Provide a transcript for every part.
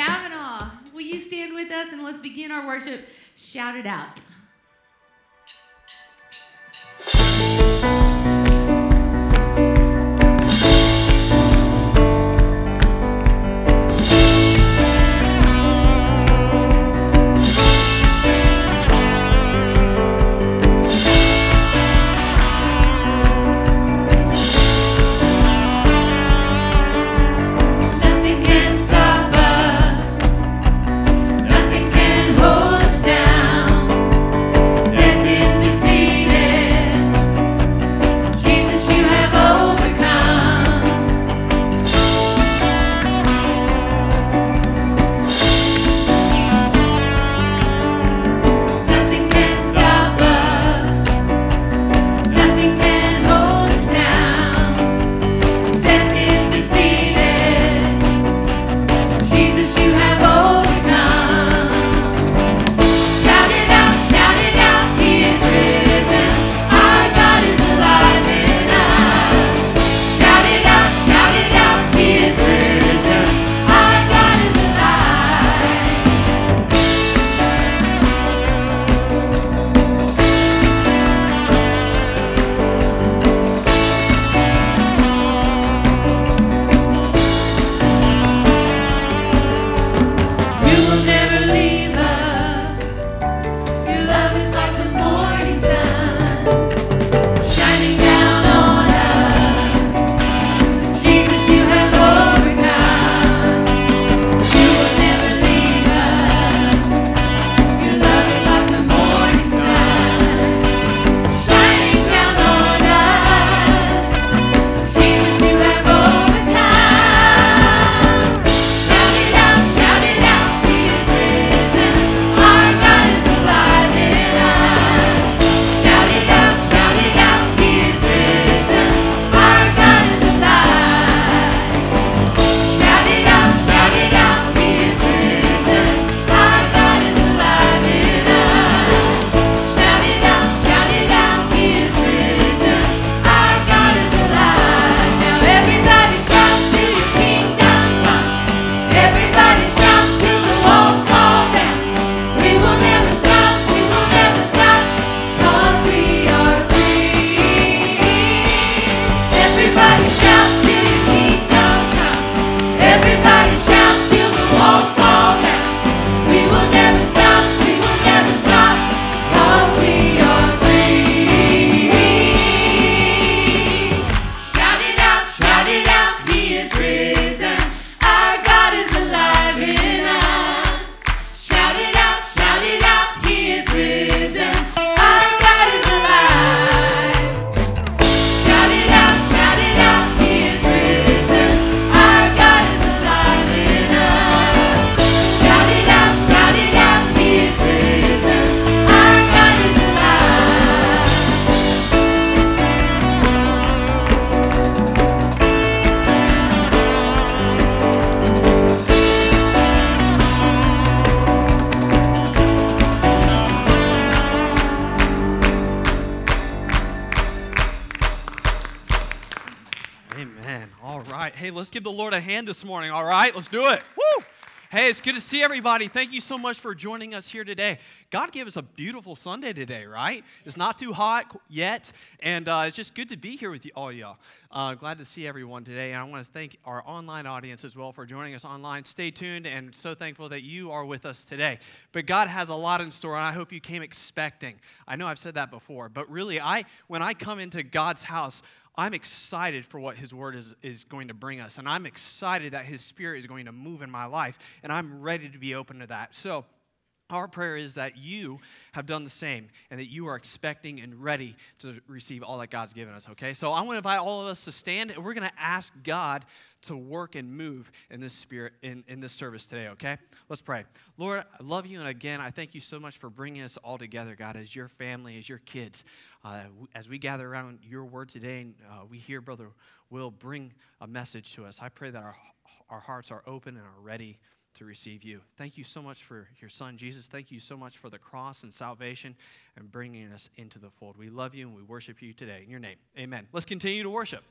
Cavanaugh. Will you stand with us and let's begin our worship? Shout it out. This morning. All right, let's do it. Woo! Hey, it's good to see everybody. Thank you so much for joining us here today. God gave us a beautiful Sunday today, right? It's not too hot yet, and uh, it's just good to be here with you, all y'all. Uh, glad to see everyone today, and I want to thank our online audience as well for joining us online. Stay tuned, and so thankful that you are with us today. But God has a lot in store, and I hope you came expecting. I know I've said that before, but really, I when I come into God's house, I'm excited for what His Word is, is going to bring us. And I'm excited that His Spirit is going to move in my life. And I'm ready to be open to that. So, our prayer is that you have done the same and that you are expecting and ready to receive all that God's given us, okay? So I want to invite all of us to stand and we're going to ask God to work and move in this spirit, in, in this service today, okay? Let's pray. Lord, I love you and again, I thank you so much for bringing us all together, God, as your family, as your kids. Uh, as we gather around your word today and uh, we hear Brother Will bring a message to us, I pray that our, our hearts are open and are ready to receive you. Thank you so much for your son, Jesus. Thank you so much for the cross and salvation and bringing us into the fold. We love you and we worship you today. In your name, amen. Let's continue to worship.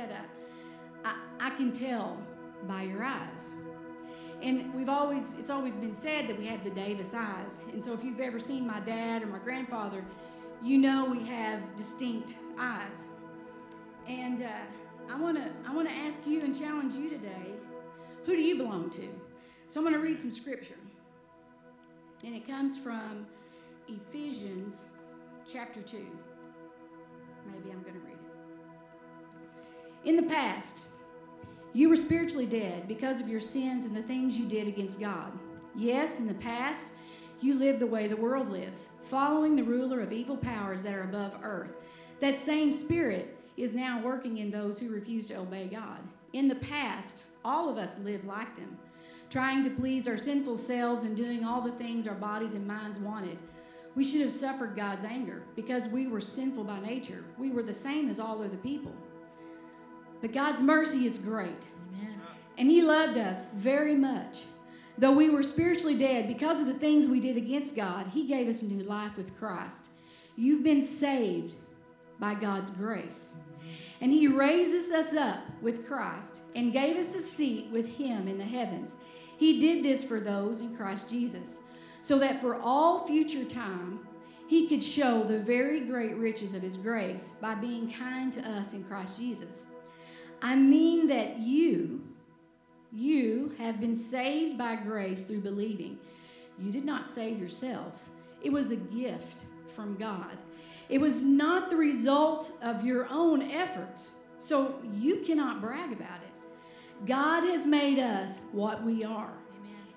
Said, uh, I, I can tell by your eyes. And we've always, it's always been said that we have the Davis eyes. And so if you've ever seen my dad or my grandfather, you know we have distinct eyes. And uh, I want to I want to ask you and challenge you today who do you belong to? So I'm going to read some scripture. And it comes from Ephesians chapter 2. Maybe I'm going to read. In the past, you were spiritually dead because of your sins and the things you did against God. Yes, in the past, you lived the way the world lives, following the ruler of evil powers that are above earth. That same spirit is now working in those who refuse to obey God. In the past, all of us lived like them, trying to please our sinful selves and doing all the things our bodies and minds wanted. We should have suffered God's anger because we were sinful by nature. We were the same as all other people. But God's mercy is great. And He loved us very much. Though we were spiritually dead because of the things we did against God, He gave us new life with Christ. You've been saved by God's grace. And He raises us up with Christ and gave us a seat with Him in the heavens. He did this for those in Christ Jesus, so that for all future time, He could show the very great riches of His grace by being kind to us in Christ Jesus. I mean that you, you have been saved by grace through believing. You did not save yourselves, it was a gift from God. It was not the result of your own efforts, so you cannot brag about it. God has made us what we are.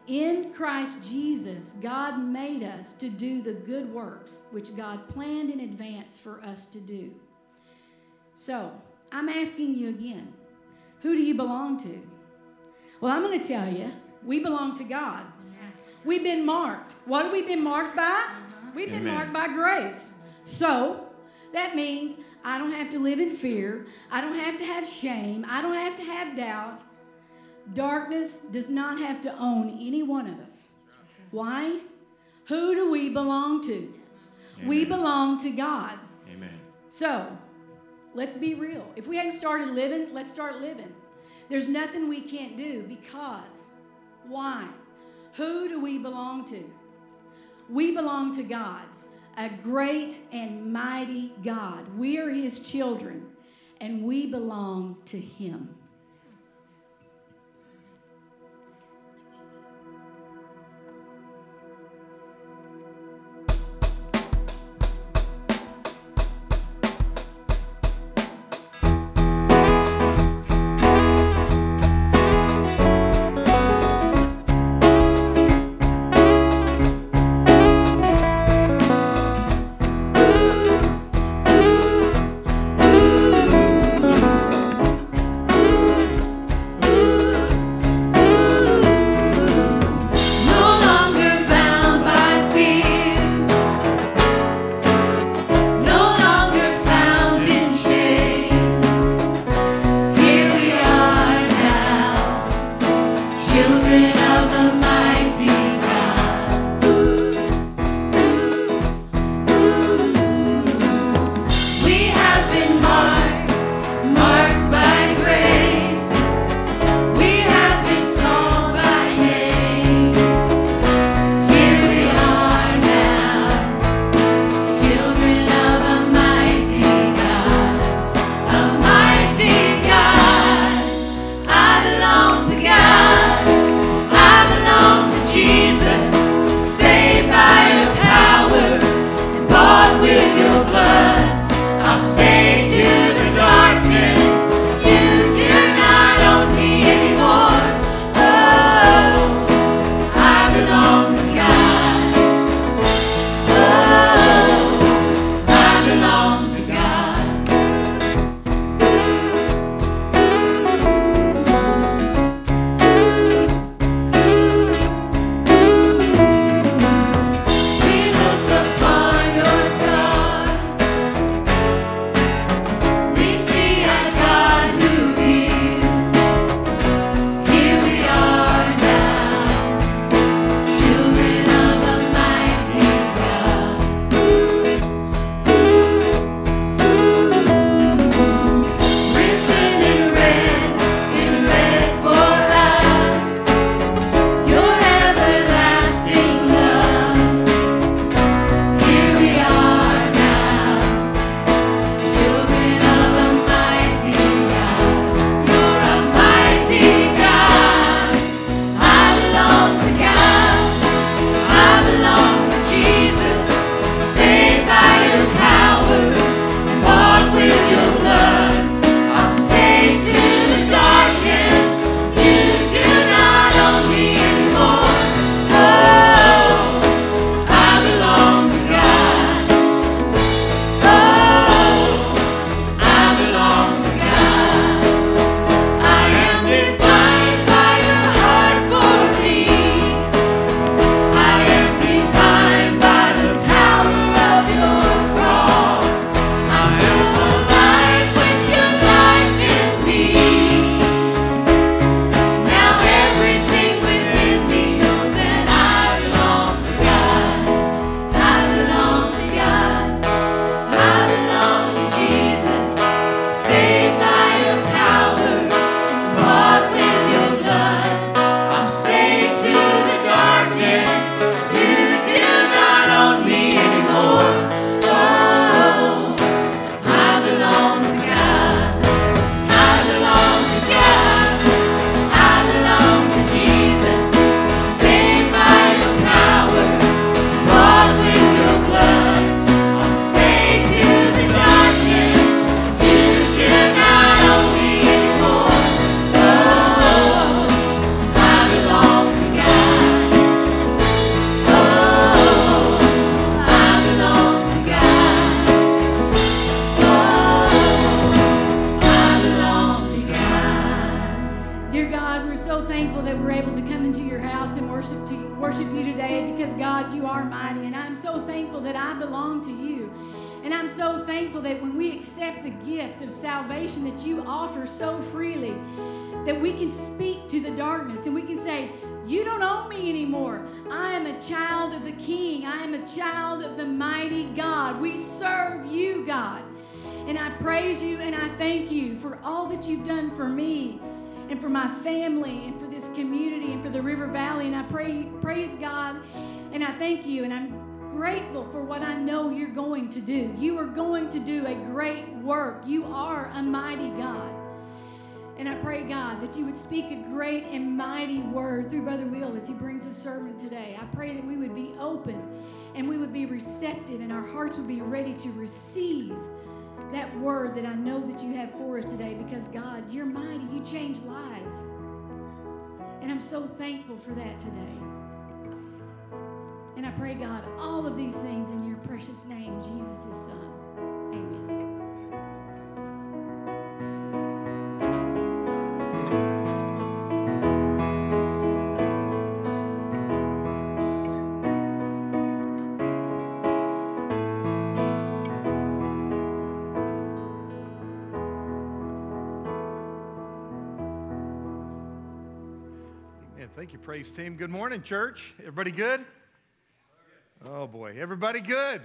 In Christ Jesus, God made us to do the good works which God planned in advance for us to do. So, I'm asking you again who do you belong to? Well, I'm going to tell you we belong to God. We've been marked. What have we been marked by? Uh-huh. We've been Amen. marked by grace. So, that means I don't have to live in fear. I don't have to have shame. I don't have to have doubt. Darkness does not have to own any one of us. Why? Who do we belong to? We belong to God. Amen. So, let's be real. If we hadn't started living, let's start living. There's nothing we can't do because why? Who do we belong to? We belong to God, a great and mighty God. We are His children, and we belong to Him. All that you've done for me and for my family and for this community and for the River Valley. And I pray, praise God and I thank you. And I'm grateful for what I know you're going to do. You are going to do a great work. You are a mighty God. And I pray, God, that you would speak a great and mighty word through Brother Will as he brings his sermon today. I pray that we would be open and we would be receptive and our hearts would be ready to receive that word that I know that you have for us today because, God, you're mighty. You change lives. And I'm so thankful for that today. And I pray, God, all of these things in your precious name, Jesus' Son. Praise team. Good morning, church. Everybody good? Oh boy, everybody good?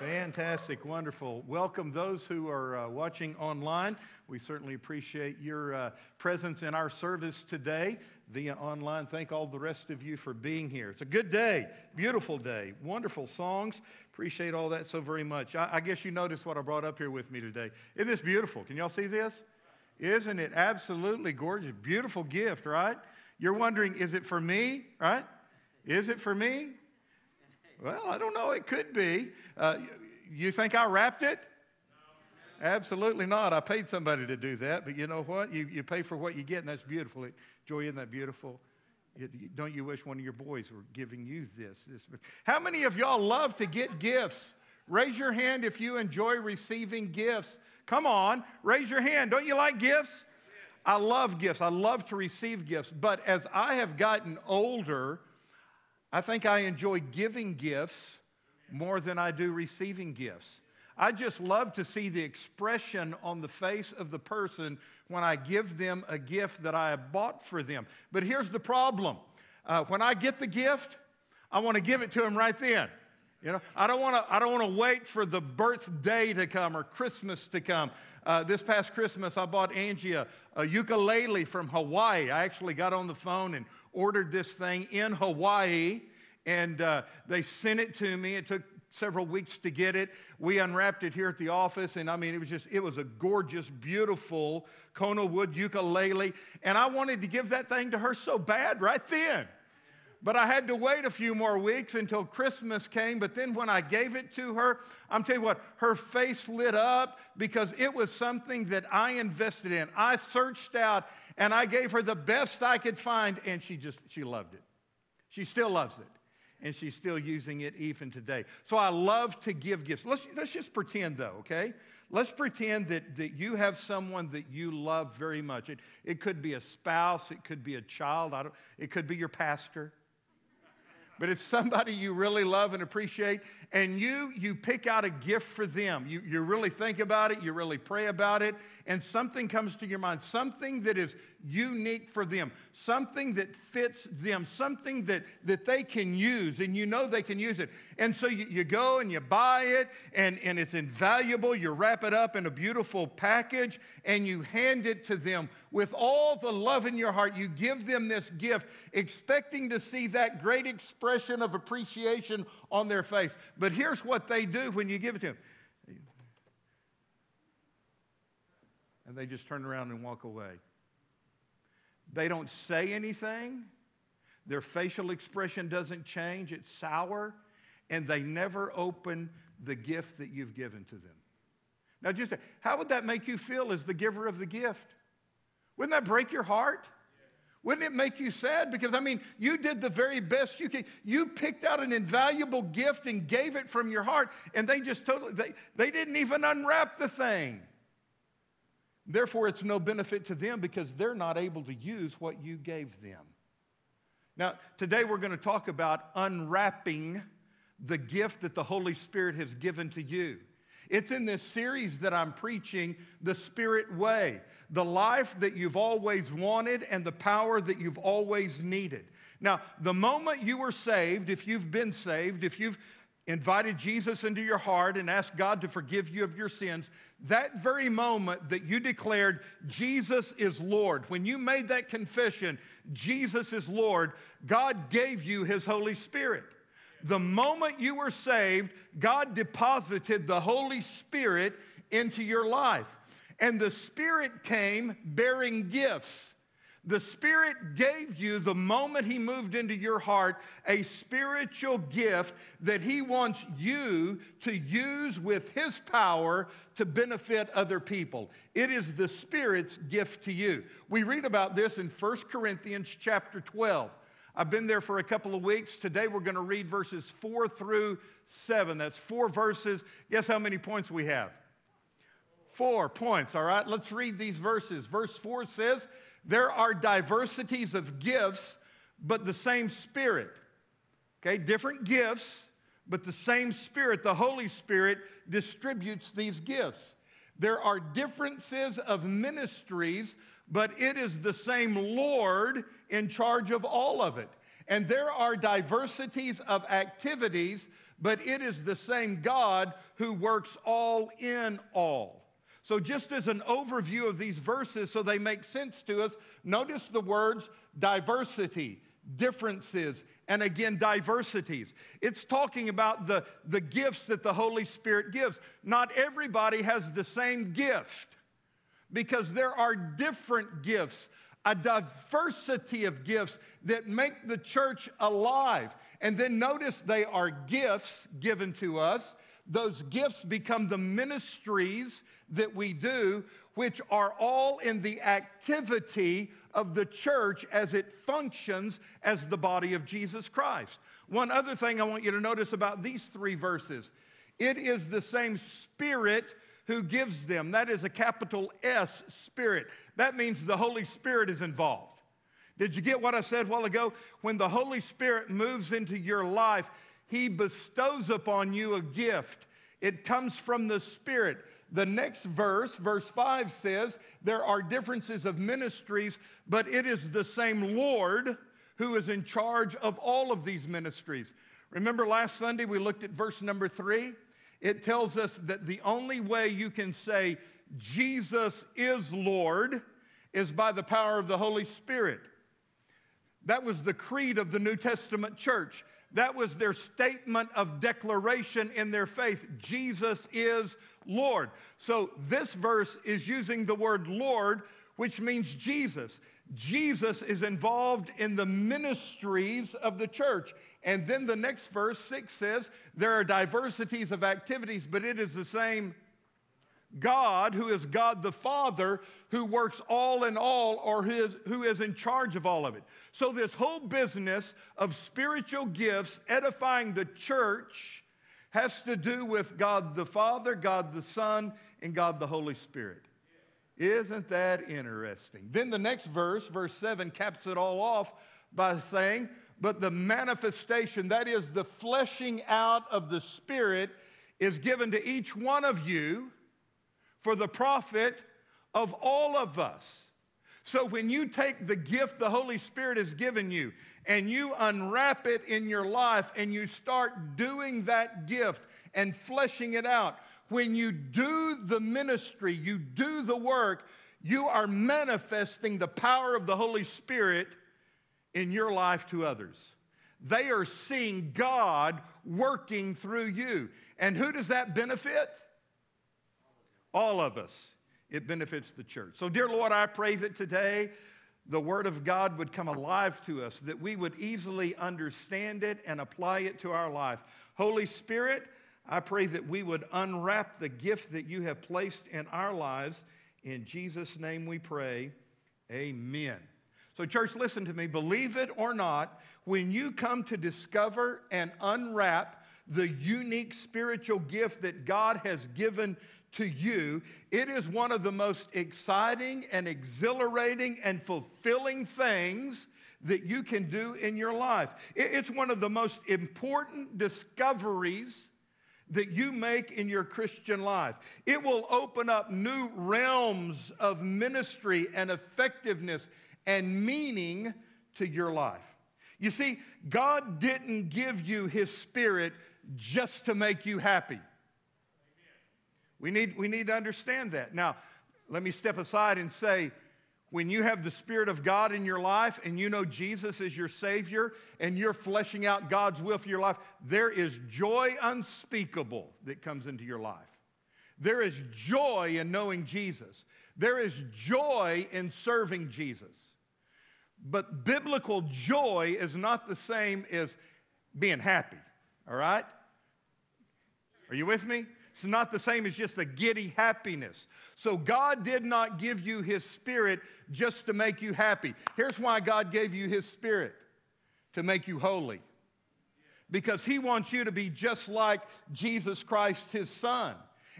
Fantastic, wonderful. Welcome those who are uh, watching online. We certainly appreciate your uh, presence in our service today via online. Thank all the rest of you for being here. It's a good day, beautiful day, wonderful songs. Appreciate all that so very much. I, I guess you noticed what I brought up here with me today. Isn't this beautiful? Can y'all see this? Isn't it absolutely gorgeous? Beautiful gift, right? You're wondering, is it for me, right? Is it for me? Well, I don't know. It could be. Uh, you think I wrapped it? Absolutely not. I paid somebody to do that, but you know what? You, you pay for what you get, and that's beautiful. It, Joy, isn't that beautiful? You- don't you wish one of your boys were giving you this, this? How many of y'all love to get gifts? Raise your hand if you enjoy receiving gifts. Come on, raise your hand. Don't you like gifts? I love gifts. I love to receive gifts. But as I have gotten older, I think I enjoy giving gifts more than I do receiving gifts. I just love to see the expression on the face of the person when I give them a gift that I have bought for them. But here's the problem uh, when I get the gift, I want to give it to them right then. You know, I don't want to. I don't want to wait for the birthday to come or Christmas to come. Uh, this past Christmas, I bought Angie a, a ukulele from Hawaii. I actually got on the phone and ordered this thing in Hawaii, and uh, they sent it to me. It took several weeks to get it. We unwrapped it here at the office, and I mean, it was just, it was a gorgeous, beautiful Kona wood ukulele, and I wanted to give that thing to her so bad right then. But I had to wait a few more weeks until Christmas came. But then when I gave it to her, I'm telling you what, her face lit up because it was something that I invested in. I searched out and I gave her the best I could find, and she just, she loved it. She still loves it. And she's still using it even today. So I love to give gifts. Let's, let's just pretend, though, okay? Let's pretend that, that you have someone that you love very much. It, it could be a spouse, it could be a child, I don't, it could be your pastor but it's somebody you really love and appreciate and you you pick out a gift for them you, you really think about it you really pray about it and something comes to your mind something that is unique for them something that fits them something that that they can use and you know they can use it. And so you, you go and you buy it and, and it's invaluable. You wrap it up in a beautiful package and you hand it to them. With all the love in your heart you give them this gift expecting to see that great expression of appreciation on their face. But here's what they do when you give it to them and they just turn around and walk away they don't say anything their facial expression doesn't change it's sour and they never open the gift that you've given to them now just how would that make you feel as the giver of the gift wouldn't that break your heart wouldn't it make you sad? Because, I mean, you did the very best you could. You picked out an invaluable gift and gave it from your heart, and they just totally, they, they didn't even unwrap the thing. Therefore, it's no benefit to them because they're not able to use what you gave them. Now, today we're going to talk about unwrapping the gift that the Holy Spirit has given to you. It's in this series that I'm preaching the Spirit way, the life that you've always wanted and the power that you've always needed. Now, the moment you were saved, if you've been saved, if you've invited Jesus into your heart and asked God to forgive you of your sins, that very moment that you declared Jesus is Lord, when you made that confession, Jesus is Lord, God gave you His Holy Spirit. The moment you were saved, God deposited the Holy Spirit into your life. And the Spirit came bearing gifts. The Spirit gave you, the moment He moved into your heart, a spiritual gift that He wants you to use with His power to benefit other people. It is the Spirit's gift to you. We read about this in 1 Corinthians chapter 12. I've been there for a couple of weeks. Today we're going to read verses 4 through 7. That's four verses. Guess how many points we have? Four points, all right? Let's read these verses. Verse 4 says, There are diversities of gifts, but the same Spirit. Okay, different gifts, but the same Spirit, the Holy Spirit, distributes these gifts. There are differences of ministries, but it is the same Lord in charge of all of it. And there are diversities of activities, but it is the same God who works all in all. So, just as an overview of these verses so they make sense to us, notice the words diversity, differences, and again, diversities. It's talking about the, the gifts that the Holy Spirit gives. Not everybody has the same gift because there are different gifts, a diversity of gifts that make the church alive. And then notice they are gifts given to us. Those gifts become the ministries that we do, which are all in the activity of the church as it functions as the body of Jesus Christ. One other thing I want you to notice about these three verses it is the same Spirit who gives them. That is a capital S Spirit. That means the Holy Spirit is involved. Did you get what I said a while ago? When the Holy Spirit moves into your life, He bestows upon you a gift. It comes from the Spirit. The next verse, verse 5 says, There are differences of ministries, but it is the same Lord who is in charge of all of these ministries. Remember last Sunday we looked at verse number 3? It tells us that the only way you can say Jesus is Lord is by the power of the Holy Spirit. That was the creed of the New Testament church. That was their statement of declaration in their faith. Jesus is Lord. So this verse is using the word Lord, which means Jesus. Jesus is involved in the ministries of the church. And then the next verse, 6 says, there are diversities of activities, but it is the same God, who is God the Father, who works all in all, or who is, who is in charge of all of it. So, this whole business of spiritual gifts edifying the church has to do with God the Father, God the Son, and God the Holy Spirit. Isn't that interesting? Then the next verse, verse 7, caps it all off by saying, But the manifestation, that is the fleshing out of the Spirit, is given to each one of you for the profit of all of us. So when you take the gift the Holy Spirit has given you and you unwrap it in your life and you start doing that gift and fleshing it out, when you do the ministry, you do the work, you are manifesting the power of the Holy Spirit in your life to others. They are seeing God working through you. And who does that benefit? All of us. It benefits the church. So, dear Lord, I pray that today the Word of God would come alive to us, that we would easily understand it and apply it to our life. Holy Spirit, I pray that we would unwrap the gift that you have placed in our lives. In Jesus' name we pray. Amen. So, church, listen to me. Believe it or not, when you come to discover and unwrap the unique spiritual gift that God has given to you, it is one of the most exciting and exhilarating and fulfilling things that you can do in your life. It's one of the most important discoveries that you make in your Christian life. It will open up new realms of ministry and effectiveness and meaning to your life. You see, God didn't give you His Spirit just to make you happy. We need, we need to understand that. Now, let me step aside and say, when you have the Spirit of God in your life and you know Jesus is your Savior and you're fleshing out God's will for your life, there is joy unspeakable that comes into your life. There is joy in knowing Jesus. There is joy in serving Jesus. But biblical joy is not the same as being happy, all right? Are you with me? It's not the same as just a giddy happiness. So, God did not give you His Spirit just to make you happy. Here's why God gave you His Spirit to make you holy. Because He wants you to be just like Jesus Christ, His Son.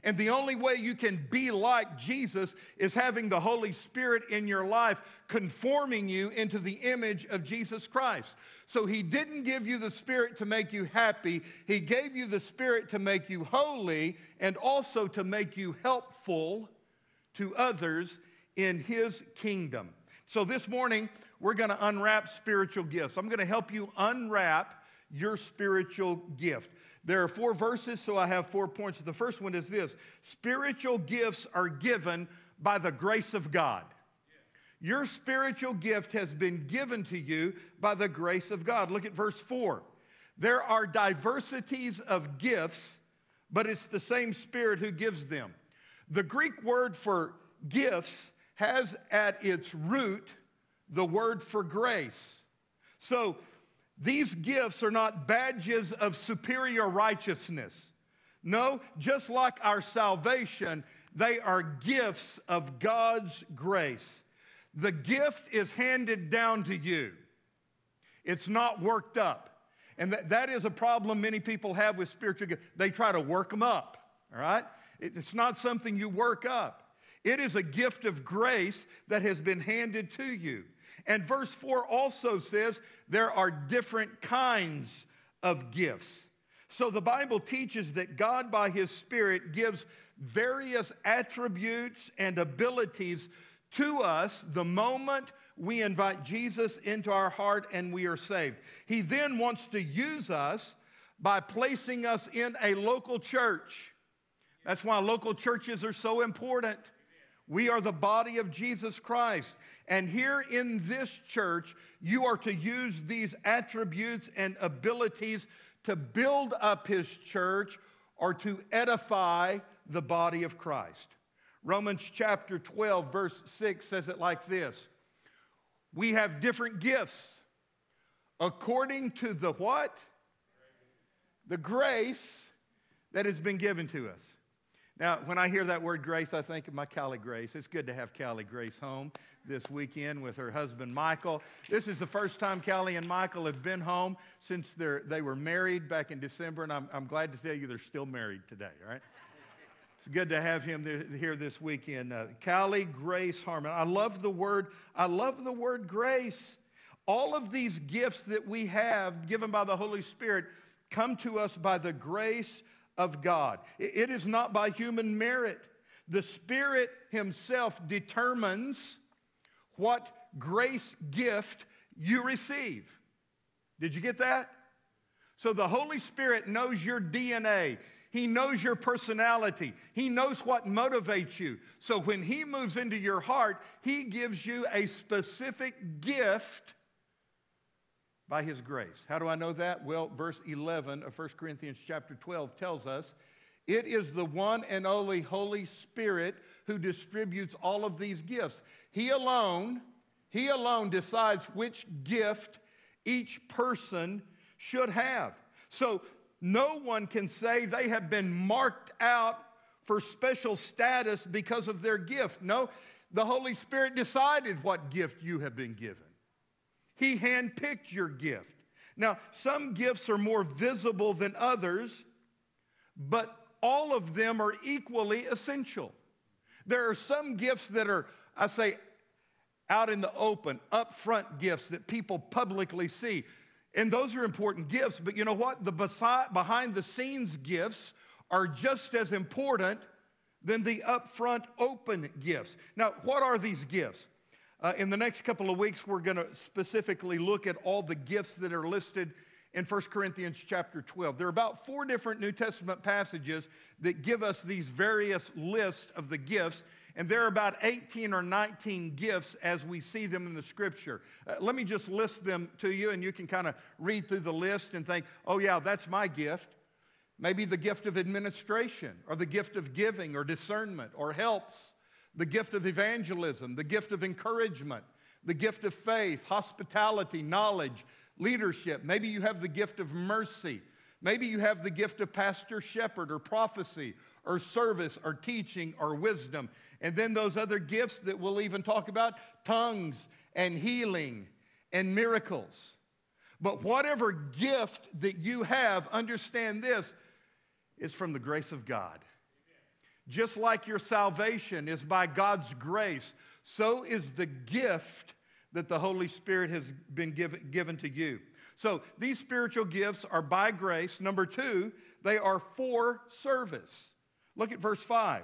And the only way you can be like Jesus is having the Holy Spirit in your life, conforming you into the image of Jesus Christ. So he didn't give you the Spirit to make you happy, he gave you the Spirit to make you holy and also to make you helpful to others in his kingdom. So this morning, we're going to unwrap spiritual gifts. I'm going to help you unwrap your spiritual gift. There are four verses, so I have four points. The first one is this spiritual gifts are given by the grace of God. Your spiritual gift has been given to you by the grace of God. Look at verse 4. There are diversities of gifts, but it's the same Spirit who gives them. The Greek word for gifts has at its root the word for grace. So these gifts are not badges of superior righteousness. No, just like our salvation, they are gifts of God's grace. The gift is handed down to you, it's not worked up. And that, that is a problem many people have with spiritual gifts. They try to work them up, all right? It- It's not something you work up. It is a gift of grace that has been handed to you. And verse 4 also says there are different kinds of gifts. So the Bible teaches that God, by His Spirit, gives various attributes and abilities to us the moment we invite Jesus into our heart and we are saved. He then wants to use us by placing us in a local church. That's why local churches are so important. We are the body of Jesus Christ. And here in this church, you are to use these attributes and abilities to build up his church or to edify the body of Christ. Romans chapter 12, verse 6 says it like this We have different gifts according to the what? The grace that has been given to us. Now, when I hear that word grace, I think of my Callie Grace. It's good to have Callie Grace home this weekend with her husband Michael. This is the first time Callie and Michael have been home since they're, were married back in December, and I'm, I'm glad to tell you they're still married today, all right? It's good to have him here this weekend. Uh, Callie Grace Harmon. I love the word, I love the word grace. All of these gifts that we have given by the Holy Spirit come to us by the grace of God. It- is not by human merit. The Spirit Himself determines what grace gift you receive. Did you get that? So the Holy Spirit knows your DNA. He knows your personality. He knows what motivates you. So when He moves into your heart, He gives you a specific gift by his grace. How do I know that? Well, verse 11 of 1 Corinthians chapter 12 tells us it is the one and only Holy Spirit who distributes all of these gifts. He alone, he alone decides which gift each person should have. So no one can say they have been marked out for special status because of their gift. No, the Holy Spirit decided what gift you have been given. He handpicked your gift. Now, some gifts are more visible than others, but all of them are equally essential. There are some gifts that are, I say, out in the open, upfront gifts that people publicly see. And those are important gifts, but you know what? The behind the scenes gifts are just as important than the upfront open gifts. Now, what are these gifts? Uh, in the next couple of weeks, we're going to specifically look at all the gifts that are listed in 1 Corinthians chapter 12. There are about four different New Testament passages that give us these various lists of the gifts, and there are about 18 or 19 gifts as we see them in the scripture. Uh, let me just list them to you, and you can kind of read through the list and think, oh, yeah, that's my gift. Maybe the gift of administration, or the gift of giving, or discernment, or helps, the gift of evangelism, the gift of encouragement, the gift of faith, hospitality, knowledge, leadership. Maybe you have the gift of mercy. Maybe you have the gift of pastor, shepherd, or prophecy, or service, or teaching, or wisdom. And then those other gifts that we'll even talk about tongues, and healing, and miracles. But whatever gift that you have, understand this is from the grace of God. Just like your salvation is by God's grace, so is the gift that the Holy Spirit has been given, given to you. So these spiritual gifts are by grace. Number two, they are for service. Look at verse 5.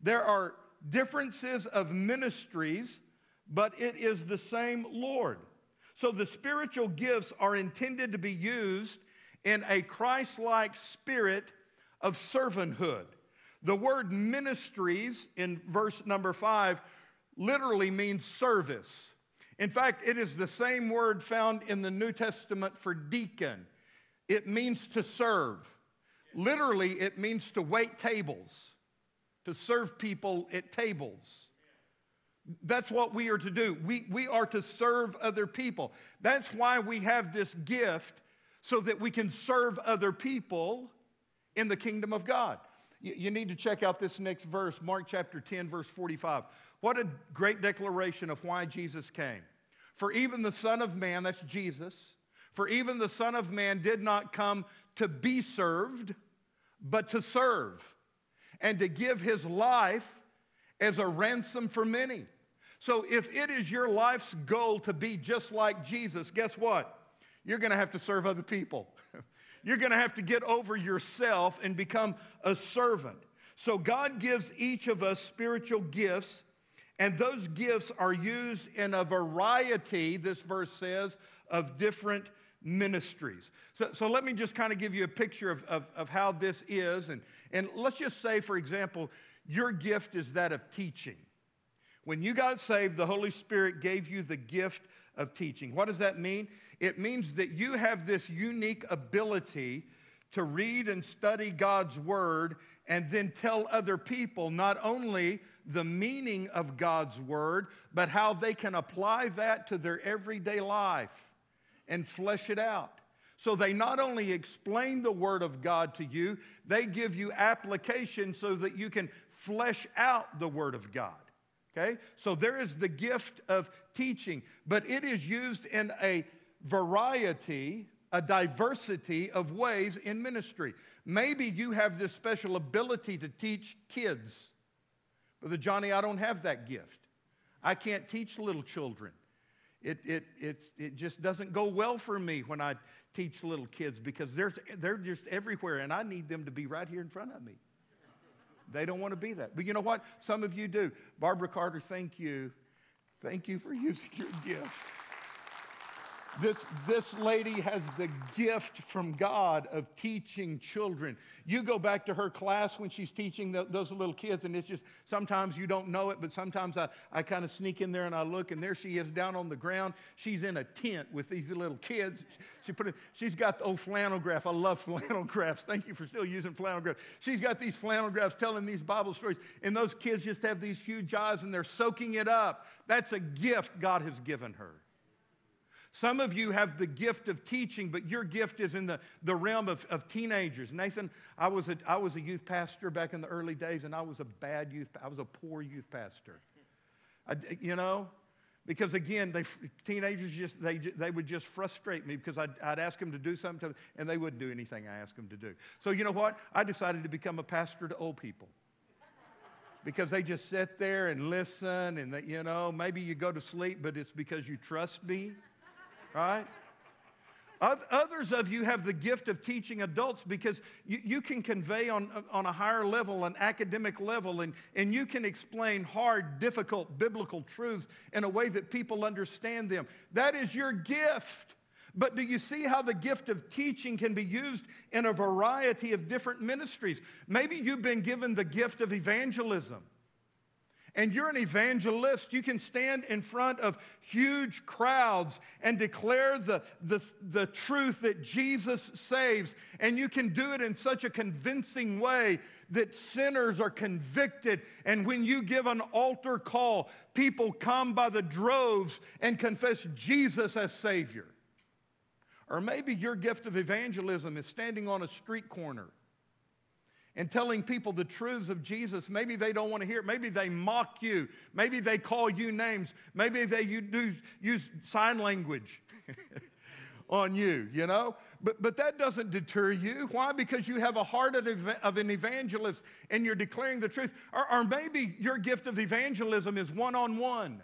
There are differences of ministries, but it is the same Lord. So the spiritual gifts are intended to be used in a Christ like spirit of servanthood. The word ministries in verse number five literally means service. In fact, it is the same word found in the New Testament for deacon. It means to serve. Literally, it means to wait tables, to serve people at tables. That's what we are to do. We, we are to serve other people. That's why we have this gift so that we can serve other people in the kingdom of God. You, need to check out this next verse, Mark chapter 10, verse 45. What a great declaration of why Jesus came. For even the Son of Man, that's Jesus, for even the Son of Man did not come to be served, but to serve, and to give his life as a ransom for many. So if it is your life's goal to be just like Jesus, guess what? You're going to have to serve other people. You're going to have to get over yourself and become a servant. So God gives each of us spiritual gifts, and those gifts are used in a variety, this verse says, of different ministries. So, so let me just kind of give you a picture of, of, of how this is. And, and let's just say, for example, your gift is that of teaching. When you got saved, the Holy Spirit gave you the gift of teaching. What does that mean? It means that you have this unique ability to read and study God's Word and then tell other people not only the meaning of God's Word, but how they can apply that to their everyday life and flesh it out. So they not only explain the Word of God to you, they give you application so that you can flesh out the Word of God. Okay? So there is the gift of teaching, but it is used in a variety, a diversity of ways in ministry. Maybe you have this special ability to teach kids. Brother Johnny, I don't have that gift. I can't teach little children. It, it, it, it just doesn't go well for me when I teach little kids because they're, they're just everywhere and I need them to be right here in front of me. They don't want to be that. But you know what? Some of you do. Barbara Carter, thank you. Thank you for using your gift. This, this lady has the gift from God of teaching children. You go back to her class when she's teaching the, those little kids, and it's just sometimes you don't know it, but sometimes I, I kind of sneak in there and I look, and there she is down on the ground. She's in a tent with these little kids. She put it, she's got the old flannel graph. I love flannel graphs. Thank you for still using flannel graphs. She's got these flannel graphs telling these Bible stories, and those kids just have these huge eyes and they're soaking it up. That's a gift God has given her. Some of you have the gift of teaching, but your gift is in the, the realm of, of teenagers. Nathan, I was, a, I was a youth pastor back in the early days, and I was a bad youth, I was a poor youth pastor. I, you know, because again, they, teenagers just, they, they would just frustrate me because I'd, I'd ask them to do something, to, and they wouldn't do anything I asked them to do. So you know what? I decided to become a pastor to old people. because they just sit there and listen and that, you know, maybe you go to sleep, but it's because you trust me, right? Others of you have the gift of teaching adults because you, you can convey on, on a higher level, an academic level, and, and you can explain hard, difficult biblical truths in a way that people understand them. That is your gift. But do you see how the gift of teaching can be used in a variety of different ministries? Maybe you've been given the gift of evangelism and you're an evangelist, you can stand in front of huge crowds and declare the, the, the truth that Jesus saves. And you can do it in such a convincing way that sinners are convicted. And when you give an altar call, people come by the droves and confess Jesus as Savior. Or maybe your gift of evangelism is standing on a street corner and telling people the truths of Jesus. Maybe they don't want to hear it. Maybe they mock you. Maybe they call you names. Maybe they you do, use sign language on you, you know? But, but that doesn't deter you. Why? Because you have a heart of, of an evangelist and you're declaring the truth. Or, or maybe your gift of evangelism is one on one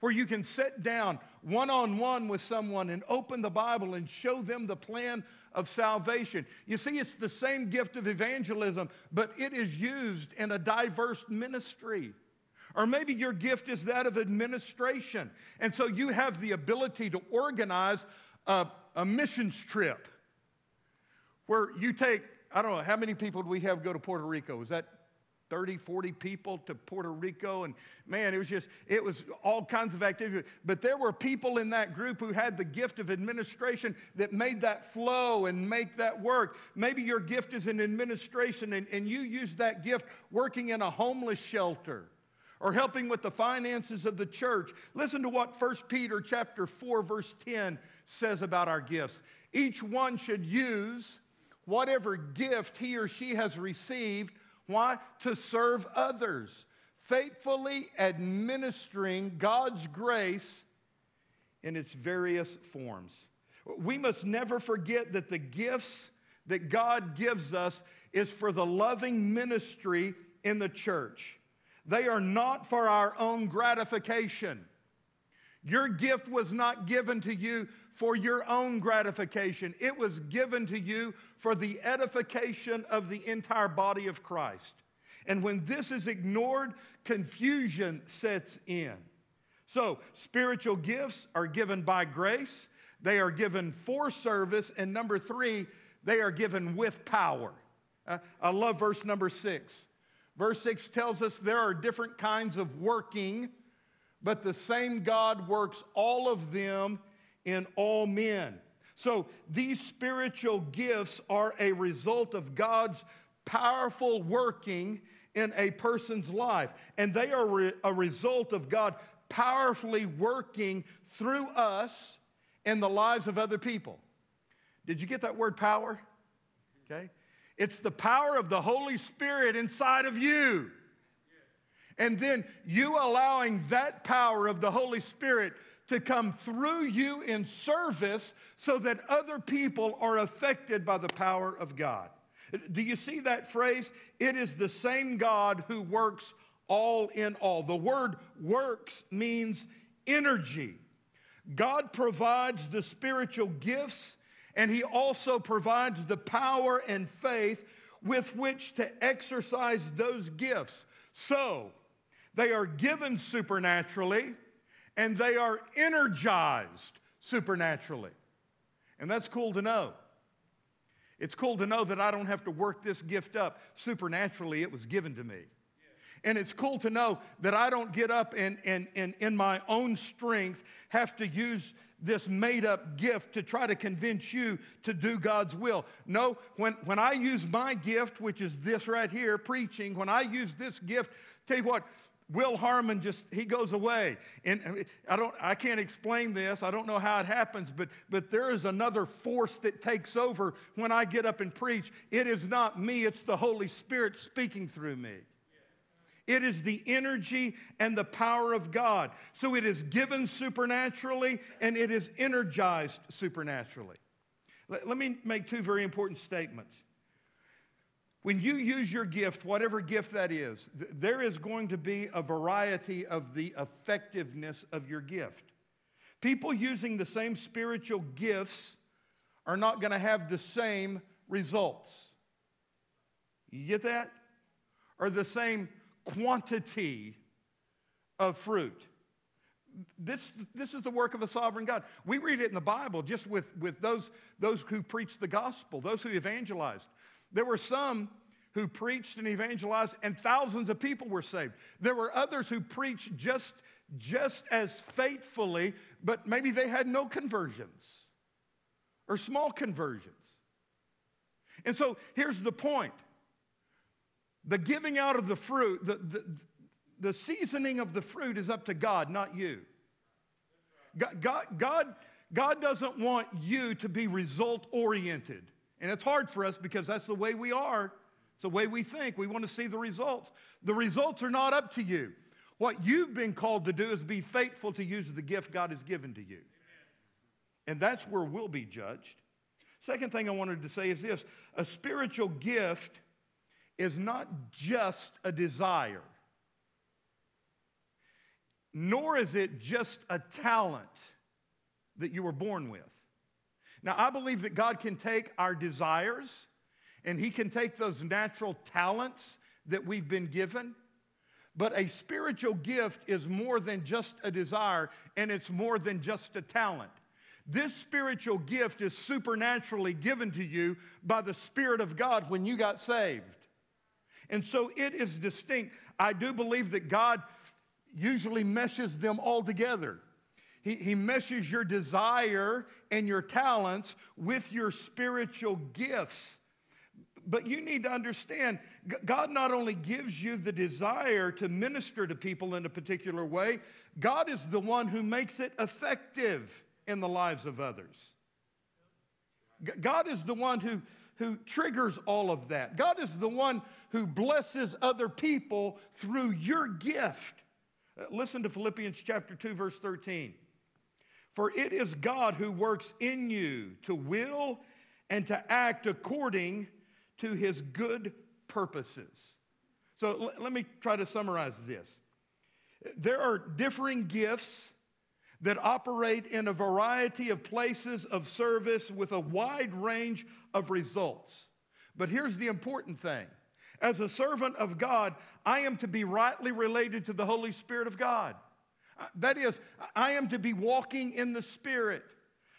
where you can sit down one on one with someone and open the Bible and show them the plan of salvation. You see, it's the same gift of evangelism, but it is used in a diverse ministry. Or maybe your gift is that of administration. And so you have the ability to organize a, a missions trip where you take, I don't know, how many people do we have go to Puerto Rico? Is that 30, 40 people to Puerto Rico. And man, it was just, it was all kinds of activity. But there were people in that group who had the gift of administration that made that flow and make that work. Maybe your gift is in administration and, and you use that gift working in a homeless shelter or helping with the finances of the church. Listen to what 1 Peter chapter 4 verse 10 says about our gifts. Each one should use whatever gift he or she has received why? To serve others, faithfully administering God's grace in its various forms. We must never forget that the gifts that God gives us is for the loving ministry in the church. They are not for our own gratification. Your gift was not given to you for your own gratification. It was given to you for the edification of the entire body of Christ. And when this is ignored, confusion sets in. So, spiritual gifts are given by grace, they are given for service, and number three, they are given with power. Uh, I love verse number six. Verse six tells us there are different kinds of working, but the same God works all of them in all men. So these spiritual gifts are a result of God's powerful working in a person's life. And they are re- a result of God powerfully working through us in the lives of other people. Did you get that word power? Okay. It's the power of the Holy Spirit inside of you. And then you allowing that power of the Holy Spirit to come through you in service so that other people are affected by the power of God. Do you see that phrase? It is the same God who works all in all. The word works means energy. God provides the spiritual gifts, and He also provides the power and faith with which to exercise those gifts. So, they are given supernaturally and they are energized supernaturally. And that's cool to know. It's cool to know that I don't have to work this gift up. Supernaturally, it was given to me. And it's cool to know that I don't get up and, and, and in my own strength have to use this made up gift to try to convince you to do God's will. No, when, when I use my gift, which is this right here, preaching, when I use this gift, tell you what, Will Harmon just he goes away. And I don't I can't explain this. I don't know how it happens, but but there is another force that takes over when I get up and preach. It is not me, it's the Holy Spirit speaking through me. It is the energy and the power of God. So it is given supernaturally and it is energized supernaturally. Let, let me make two very important statements. When you use your gift, whatever gift that is, th- there is going to be a variety of the effectiveness of your gift. People using the same spiritual gifts are not going to have the same results. You get that? Or the same quantity of fruit. This, this is the work of a sovereign God. We read it in the Bible just with, with those, those who preach the gospel, those who evangelized. There were some who preached and evangelized, and thousands of people were saved. There were others who preached just, just as faithfully, but maybe they had no conversions or small conversions. And so here's the point the giving out of the fruit, the, the, the seasoning of the fruit is up to God, not you. God, God, God, God doesn't want you to be result oriented. And it's hard for us because that's the way we are. It's the way we think. We want to see the results. The results are not up to you. What you've been called to do is be faithful to use the gift God has given to you. And that's where we'll be judged. Second thing I wanted to say is this a spiritual gift is not just a desire, nor is it just a talent that you were born with. Now, I believe that God can take our desires and He can take those natural talents that we've been given. But a spiritual gift is more than just a desire, and it's more than just a talent. This spiritual gift is supernaturally given to you by the Spirit of God when you got saved. And so it is distinct. I do believe that God usually meshes them all together. He, he meshes your desire and your talents with your spiritual gifts. But you need to understand, God not only gives you the desire to minister to people in a particular way, God is the one who makes it effective in the lives of others. God is the one who, who triggers all of that. God is the one who blesses other people through your gift. Uh, Listen to Philippians chapter 2, verse 13. For it is God who works in you to will and to act according to his good purposes. So let me try to summarize this. There are differing gifts that operate in a variety of places of service with a wide range of results. But here's the important thing as a servant of God, I am to be rightly related to the Holy Spirit of God. Uh, That is, I am to be walking in the Spirit,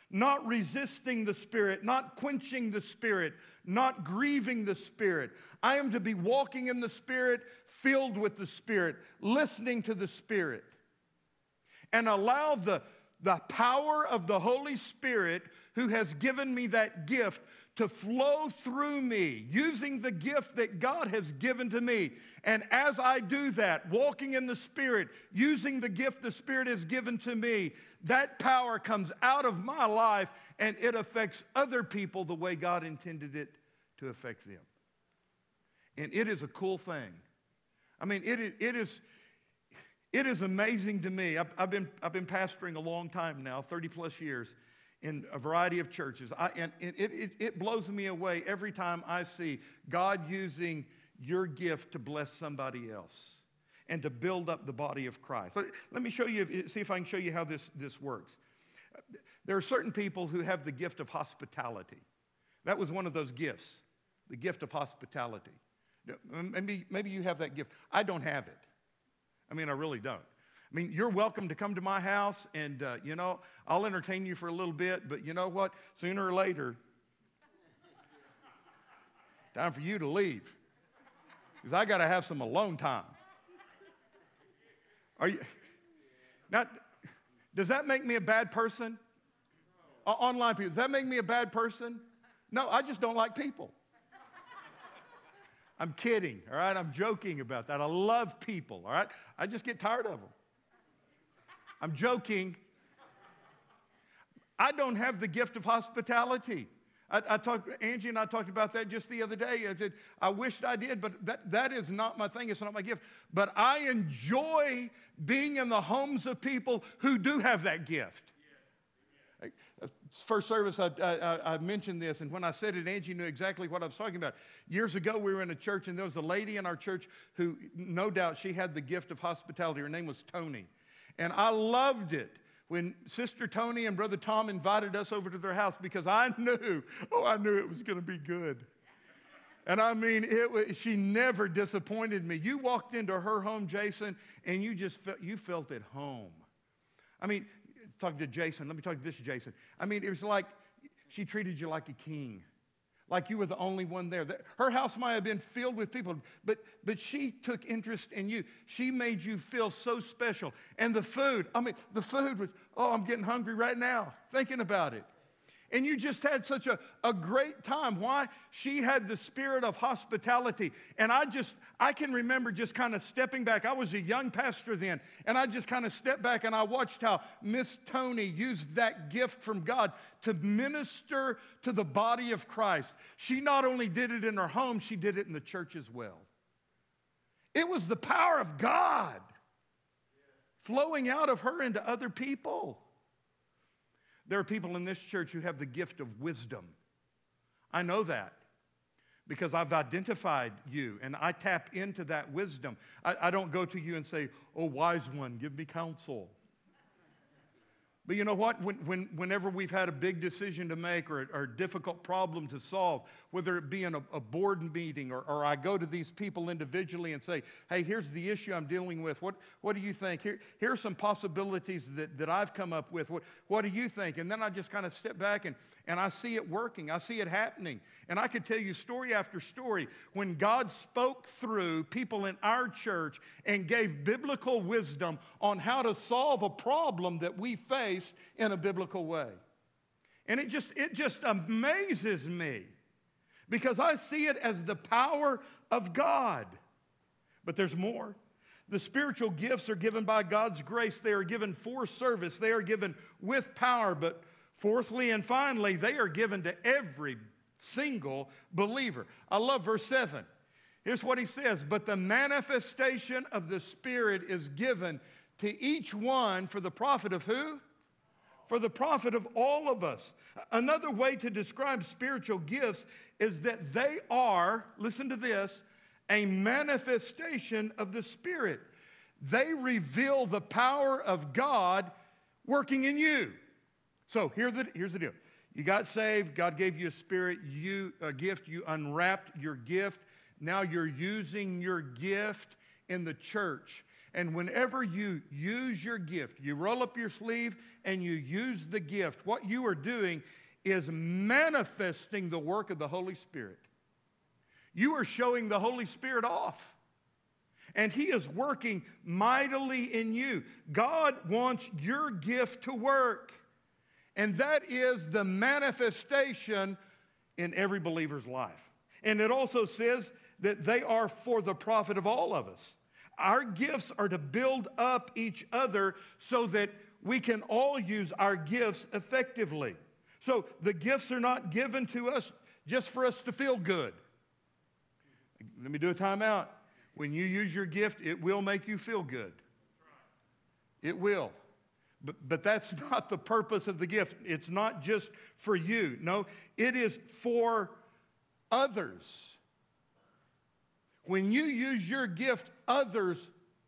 not resisting the Spirit, not quenching the Spirit, not grieving the Spirit. I am to be walking in the Spirit, filled with the Spirit, listening to the Spirit and allow the, the power of the Holy Spirit who has given me that gift to flow through me using the gift that God has given to me. And as I do that, walking in the Spirit, using the gift the Spirit has given to me, that power comes out of my life and it affects other people the way God intended it to affect them. And it is a cool thing. I mean, it, is- it is. It is amazing to me. I've, I've, been, I've been pastoring a long time now, 30 plus years, in a variety of churches. I, and it, it, it blows me away every time I see God using your gift to bless somebody else and to build up the body of Christ. Let, let me show you, see if I can show you how this, this works. There are certain people who have the gift of hospitality. That was one of those gifts, the gift of hospitality. Maybe, maybe you have that gift. I don't have it. I mean, I really don't. I mean, you're welcome to come to my house and, uh, you know, I'll entertain you for a little bit, but you know what? Sooner or later, time for you to leave because I got to have some alone time. Are you, now, does that make me a bad person? Online people, does that make me a bad person? No, I just don't like people. I'm kidding, all right? I'm joking about that. I love people, all right? I just get tired of them. I'm joking. I don't have the gift of hospitality. I, I talked, Angie and I talked about that just the other day. I said, I wished I did, but that, that is not my thing. It's not my gift. But I enjoy being in the homes of people who do have that gift. first service, I, I, I mentioned this, and when I said it, Angie knew exactly what I was talking about. Years ago, we were in a church, and there was a lady in our church who, no doubt, she had the gift of hospitality. Her name was Tony. And I loved it when Sister Tony and Brother Tom invited us over to their house because I knew, oh, I knew it was going to be good. And I mean, it was, she never disappointed me. You walked into her home, Jason, and you just felt, you felt at home. I mean, talking to Jason, let me talk to this Jason. I mean, it was like she treated you like a king, like you were the only one there. Her house might have been filled with people, but, but she took interest in you. She made you feel so special. And the food, I mean, the food was, oh, I'm getting hungry right now thinking about it. And you just had such a, a great time. Why? She had the spirit of hospitality. And I just, I can remember just kind of stepping back. I was a young pastor then. And I just kind of stepped back and I watched how Miss Tony used that gift from God to minister to the body of Christ. She not only did it in her home, she did it in the church as well. It was the power of God flowing out of her into other people. There are people in this church who have the gift of wisdom. I know that because I've identified you and I tap into that wisdom. I, I, don't go to you and say, Oh, wise one, give me counsel. But you know what? When, when, whenever we've had a big decision to make or, or a difficult problem to solve, whether it be in a, a board meeting or, or I go to these people individually and say, hey, here's the issue I'm dealing with. What, what do you think? Here, here are some possibilities that, that I've come up with. What, what do you think? And then I just kind of step back and, and I see it working. I see it happening. And I could tell you story after story when God spoke through people in our church and gave biblical wisdom on how to solve a problem that we face in a biblical way. And it just, it just amazes me because I see it as the power of God. But there's more. The spiritual gifts are given by God's grace. They are given for service. They are given with power. But fourthly and finally, they are given to every single believer. I love verse 7. Here's what he says But the manifestation of the Spirit is given to each one for the profit of who? For the profit of all of us. Another way to describe spiritual gifts is that they are, listen to this, a manifestation of the Spirit. They reveal the power of God working in you. So here the, here's the deal. You got saved, God gave you a spirit, you a gift, you unwrapped your gift. Now you're using your gift in the church. And whenever you use your gift, you roll up your sleeve and you use the gift, what you are doing is manifesting the work of the Holy Spirit. You are showing the Holy Spirit off. And He is working mightily in you. God wants your gift to work. And that is the manifestation in every believer's life. And it also says that they are for the profit of all of us. Our gifts are to build up each other so that we can all use our gifts effectively. So the gifts are not given to us just for us to feel good. Let me do a timeout. When you use your gift, it will make you feel good. It will. But, but that's not the purpose of the gift. It's not just for you. No, it is for others. When you use your gift, others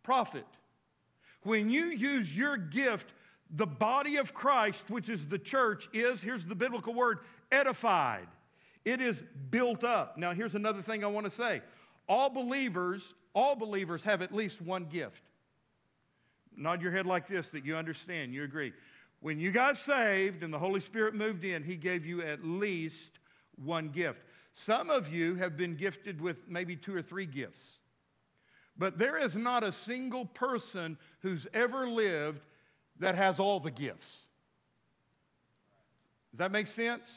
profit. When you use your gift, the body of Christ, which is the church, is, here's the biblical word, edified. It is built up. Now, here's another thing I want to say. All believers, all believers have at least one gift. Nod your head like this that you understand, you agree. When you got saved and the Holy Spirit moved in, He gave you at least one gift. Some of you have been gifted with maybe two or three gifts. But there is not a single person who's ever lived that has all the gifts. Does that make sense?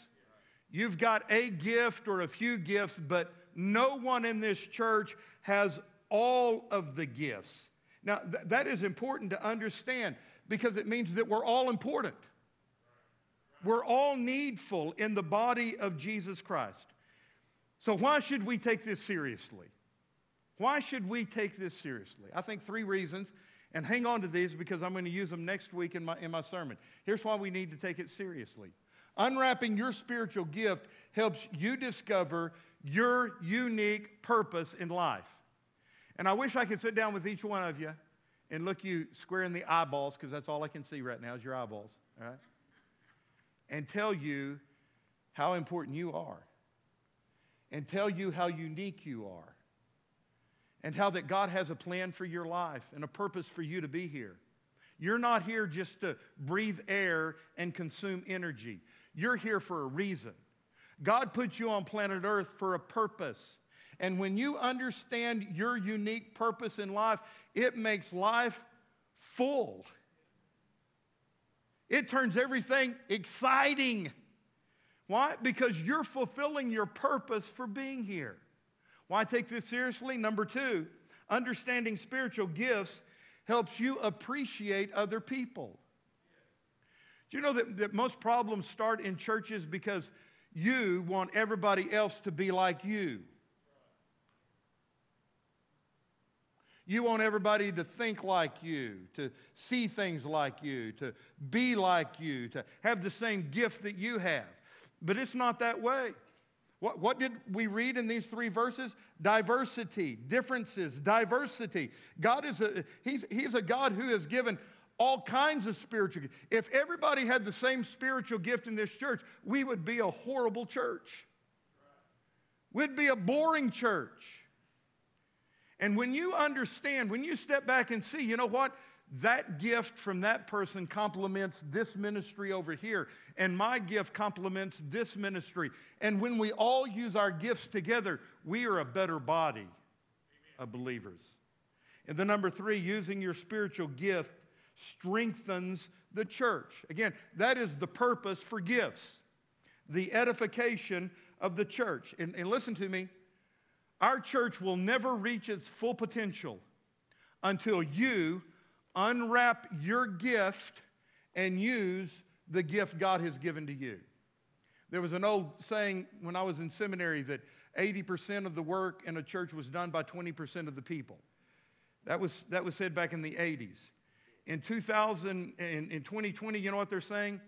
You've got a gift or a few gifts, but no one in this church has all of the gifts. Now, th- that is important to understand because it means that we're all important. We're all needful in the body of Jesus Christ. So, why should we take this seriously? Why should we take this seriously? I think three reasons, And hang on to these because I'm going to use them next week in my, in my sermon. Here's why we need to take it seriously. Unwrapping your spiritual gift helps you discover your unique purpose in life. And I wish I could sit down with each one of you and look you square in the eyeballs, because that's all I can see right now is your eyeballs, all right? And tell you how important you are. And tell you how unique you are. And how that God has a plan for your life and a purpose for you to be here. You're not here just to breathe air and consume energy. You're here for a reason. God put you on planet Earth for a purpose. And when you understand your unique purpose in life, it makes life full. It turns everything exciting. Why? Because you're fulfilling your purpose for being here. Why take this seriously? Number two, understanding spiritual gifts helps you appreciate other people. Do you know that, that most problems start in churches because you want everybody else to be like you? You want everybody to think like you, to see things like you, to be like you, to have the same gift that you have. But it's not that way. What, what did we read in these three verses? Diversity, differences, diversity. God is a, he's, he's a God who has given all kinds of spiritual gifts. If everybody had the same spiritual gift in this church, we would be a horrible church. We'd be a boring church. And when you understand, when you step back and see, you know what? That gift from that person complements this ministry over here, and my gift complements this ministry. And when we all use our gifts together, we are a better body of believers. And the number three, using your spiritual gift strengthens the church. Again, that is the purpose for gifts the edification of the church. And, and listen to me our church will never reach its full potential until you unwrap your gift and use the gift God has given to you. There was an old saying when I was in seminary that 80% of the work in a church was done by 20% of the people. That was, that was said back in the 80s. In 2000, in, in 2020, you know what they're saying?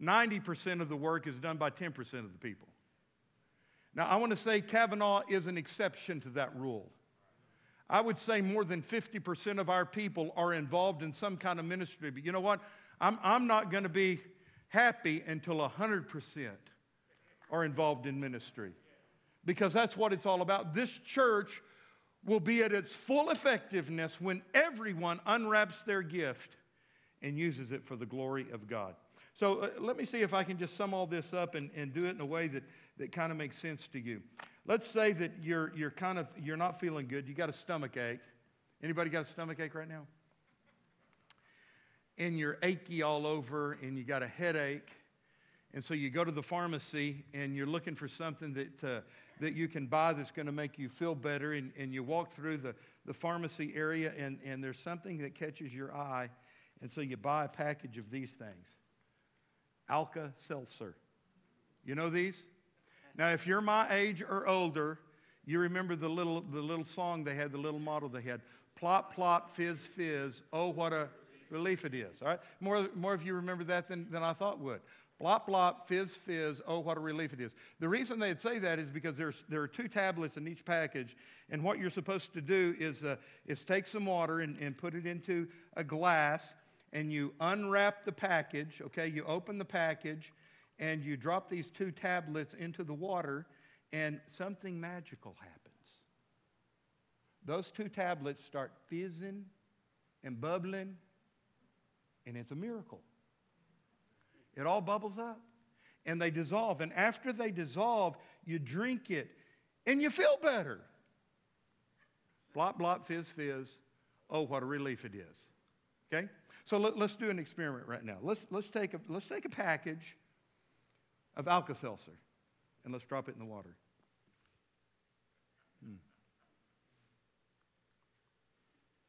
90% of the work is done by 10% of the people. Now, I want to say Cavanaugh is an exception to that rule. I would say more than 50% of our people are involved in some kind of ministry. But you know what? I'm, I'm not going to be happy until 100% are involved in ministry because that's what it's all about. This church will be at its full effectiveness when everyone unwraps their gift and uses it for the glory of God. So uh, let me see if I can just sum all this up and, and do it in a way that, that kind of makes sense to you. Let's say that you're, you're kind of, you're not feeling good. You got a stomach ache. Anybody got a stomach ache right now? And you're achy all over and you got a headache. And so you go to the pharmacy and you're looking for something that, uh, that you can buy that's going to make you feel better. And, and you walk through the, the pharmacy area and, and there's something that catches your eye. And so you buy a package of these things Alka Seltzer. You know these? Now, if you're my age or older, you remember the little, the little song they had, the little model they had. Plop, plop, fizz, fizz. Oh, what a relief it is. All right? More, more of you remember that than, than I thought would. Blop, blop, fizz, fizz. Oh, what a relief it is. The reason they'd say that is because there's, there are two tablets in each package, and what you're supposed to do is, uh, is take some water and, and put it into a glass, and you unwrap the package, okay? You open the package, and you drop these two tablets into the water, and something magical happens. Those two tablets start fizzing and bubbling, and it's a miracle. It all bubbles up and they dissolve. And after they dissolve, you drink it and you feel better. Blop, blop, fizz, fizz. Oh, what a relief it is. Okay? So let, us do an experiment right now. Let's, let's, take a, let's take a package of Alka Seltzer and let's drop it in the water. Hmm.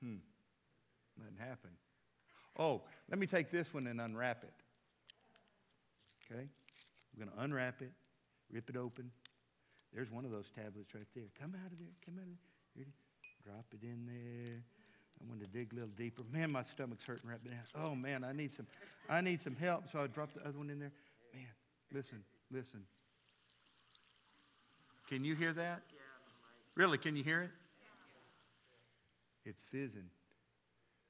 Hmm. Nothing happened. Oh, let me take this one and unwrap it. Okay? We're going to unwrap it, rip it open. There's one of those tablets right there. Come out of there. Come out of there. Drop it in there. I want to dig a little deeper. Man, my stomach's hurting right now. Oh man, I need some, I need some help. So I dropped the other one in there. Man, listen, listen. Can you hear that? Really? Can you hear it? It's fizzing.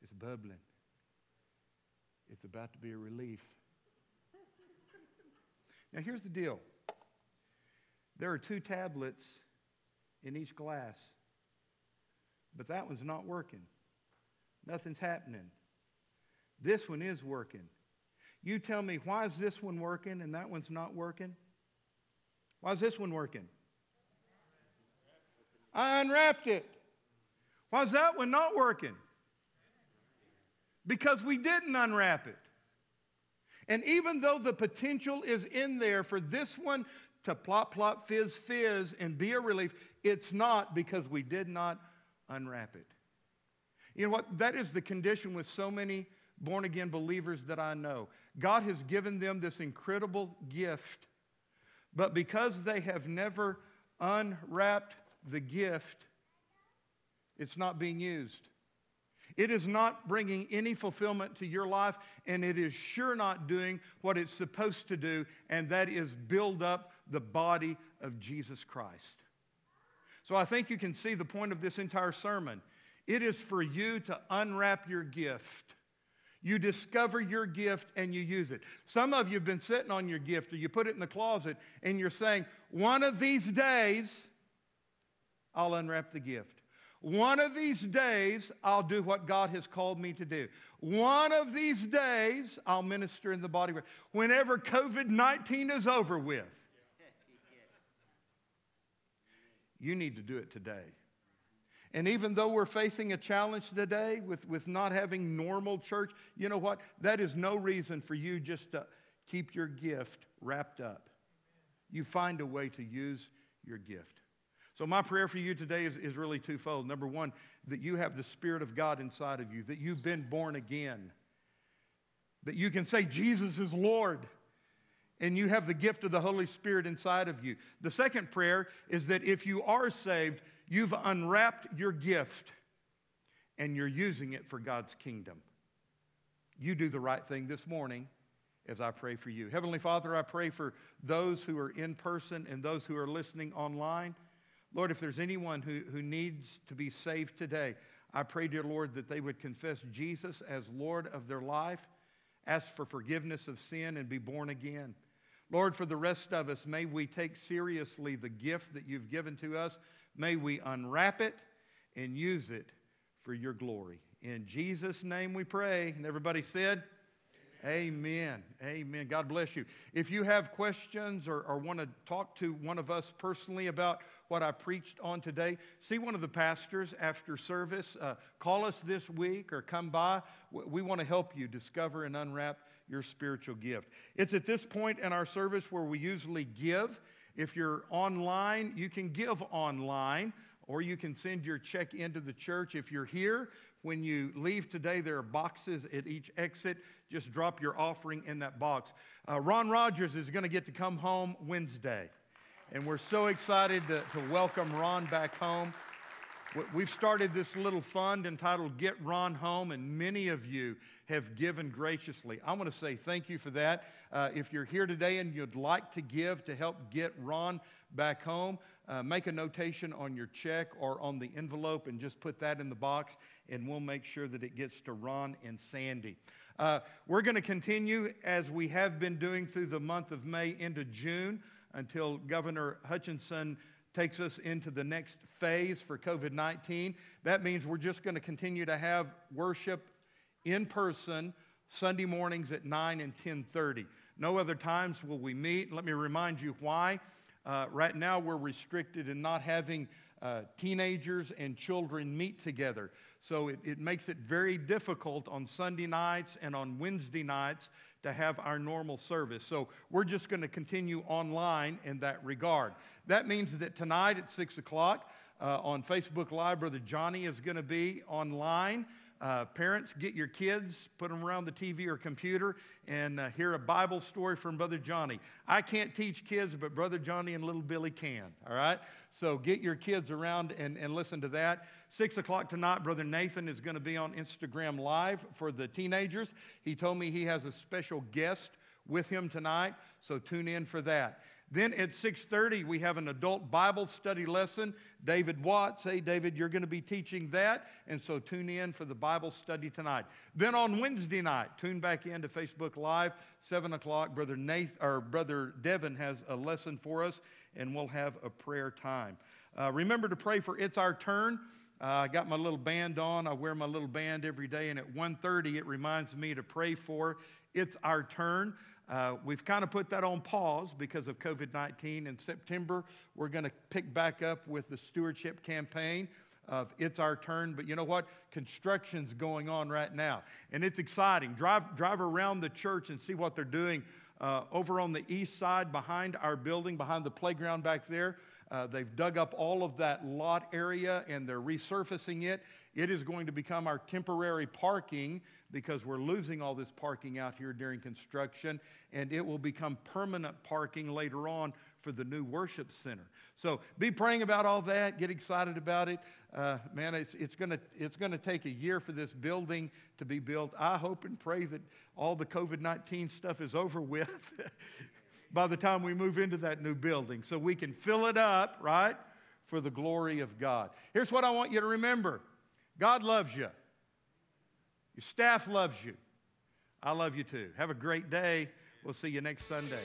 It's bubbling. It's about to be a relief. Now, here's the deal there are two tablets in each glass, but that one's not working. Nothing's happening. This one is working. You tell me, why is this one working and that one's not working? Why is this one working? I unwrapped it. Why is that one not working? Because we didn't unwrap it. And even though the potential is in there for this one to plop, plop, fizz, fizz and be a relief, it's not because we did not unwrap it. You know what? That is the condition with so many born again believers that I know. God has given them this incredible gift, but because they have never unwrapped the gift, it's not being used. It is not bringing any fulfillment to your life, and it is sure not doing what it's supposed to do, and that is build up the body of Jesus Christ. So I think you can see the point of this entire sermon. It is for you to unwrap your gift. You discover your gift and you use it. Some of you have been sitting on your gift or you put it in the closet and you're saying, one of these days, I'll unwrap the gift. One of these days, I'll do what God has called me to do. One of these days, I'll minister in the body. Whenever COVID 19 is over with, you need to do it today. And even though we're facing a challenge today with, with not having normal church, you know what? That is no reason for you just to keep your gift wrapped up. You find a way to use your gift. So, my prayer for you today is, is really twofold. Number one, that you have the Spirit of God inside of you, that you've been born again, that you can say, Jesus is Lord, and you have the gift of the Holy Spirit inside of you. The second prayer is that if you are saved, you've unwrapped your gift and you're using it for God's kingdom. You do the right thing this morning as I pray for you. Heavenly Father, I pray for those who are in person and those who are listening online. Lord, if there's anyone who, who needs to be saved today, I pray, dear Lord, that they would confess Jesus as Lord of their life, ask for forgiveness of sin, and be born again. Lord, for the rest of us, may we take seriously the gift that you've given to us. May we unwrap it and use it for your glory. In Jesus' name we pray. And everybody said, Amen. Amen. God bless you. If you have questions or, or want to talk to one of us personally about what I preached on today, see one of the pastors after service. Uh, call us this week or come by. We want to help you discover and unwrap your spiritual gift. It's at this point in our service where we usually give. If you're online, you can give online or you can send your check into the church. If you're here, when you leave today, there are boxes at each exit. Just drop your offering in that box. Uh, Ron Rogers is going to get to come home Wednesday. And we're so excited to, to welcome Ron back home. We've started this little fund entitled Get Ron Home, and many of you have given graciously. I want to say thank you for that. Uh, if you're here today and you'd like to give to help get Ron back home, uh, make a notation on your check or on the envelope and just put that in the box, and we'll make sure that it gets to Ron and Sandy. Uh, we're going to continue as we have been doing through the month of May into June until Governor Hutchinson takes us into the next phase for COVID 19. That means we're just going to continue to have worship in person Sunday mornings at 9 and 10:30. No other times will we meet. Let me remind you why. Uh, right now, we're restricted in not having uh, teenagers and children meet together. So it, it makes it very difficult on Sunday nights and on Wednesday nights to have our normal service. So we're just going to continue online in that regard. That means that tonight at 6 o'clock uh, on Facebook Live, Brother Johnny is going to be online. Uh, parents, get your kids, put them around the TV or computer, and uh, hear a Bible story from Brother Johnny. I can't teach kids, but Brother Johnny and little Billy can, all right? So get your kids around and, and listen to that. Six o'clock tonight, Brother Nathan is going to be on Instagram Live for the teenagers. He told me he has a special guest with him tonight, so tune in for that. Then at 6:30 we have an adult Bible study lesson. David Watts, hey David, you're going to be teaching that, and so tune in for the Bible study tonight. Then on Wednesday night, tune back in to Facebook Live, 7 o'clock. Brother Nathan or Brother Devin has a lesson for us, and we'll have a prayer time. Uh, remember to pray for It's Our Turn. Uh, I got my little band on. I wear my little band every day, and at 1:30 it reminds me to pray for It's Our Turn. Uh, we've kind of put that on pause because of COVID 19. In September, we're going to pick back up with the stewardship campaign of It's Our Turn. But you know what? Construction's going on right now, and it's exciting. Drive, drive around the church and see what they're doing uh, over on the east side behind our building, behind the playground back there. Uh, they've dug up all of that lot area and they're resurfacing it. It is going to become our temporary parking because we're losing all this parking out here during construction, and it will become permanent parking later on for the new worship center. So be praying about all that. Get excited about it. Uh, man, it's, it's going to it's gonna take a year for this building to be built. I hope and pray that all the COVID 19 stuff is over with by the time we move into that new building so we can fill it up, right, for the glory of God. Here's what I want you to remember God loves you, your staff loves you. I love you too. Have a great day. We'll see you next Sunday.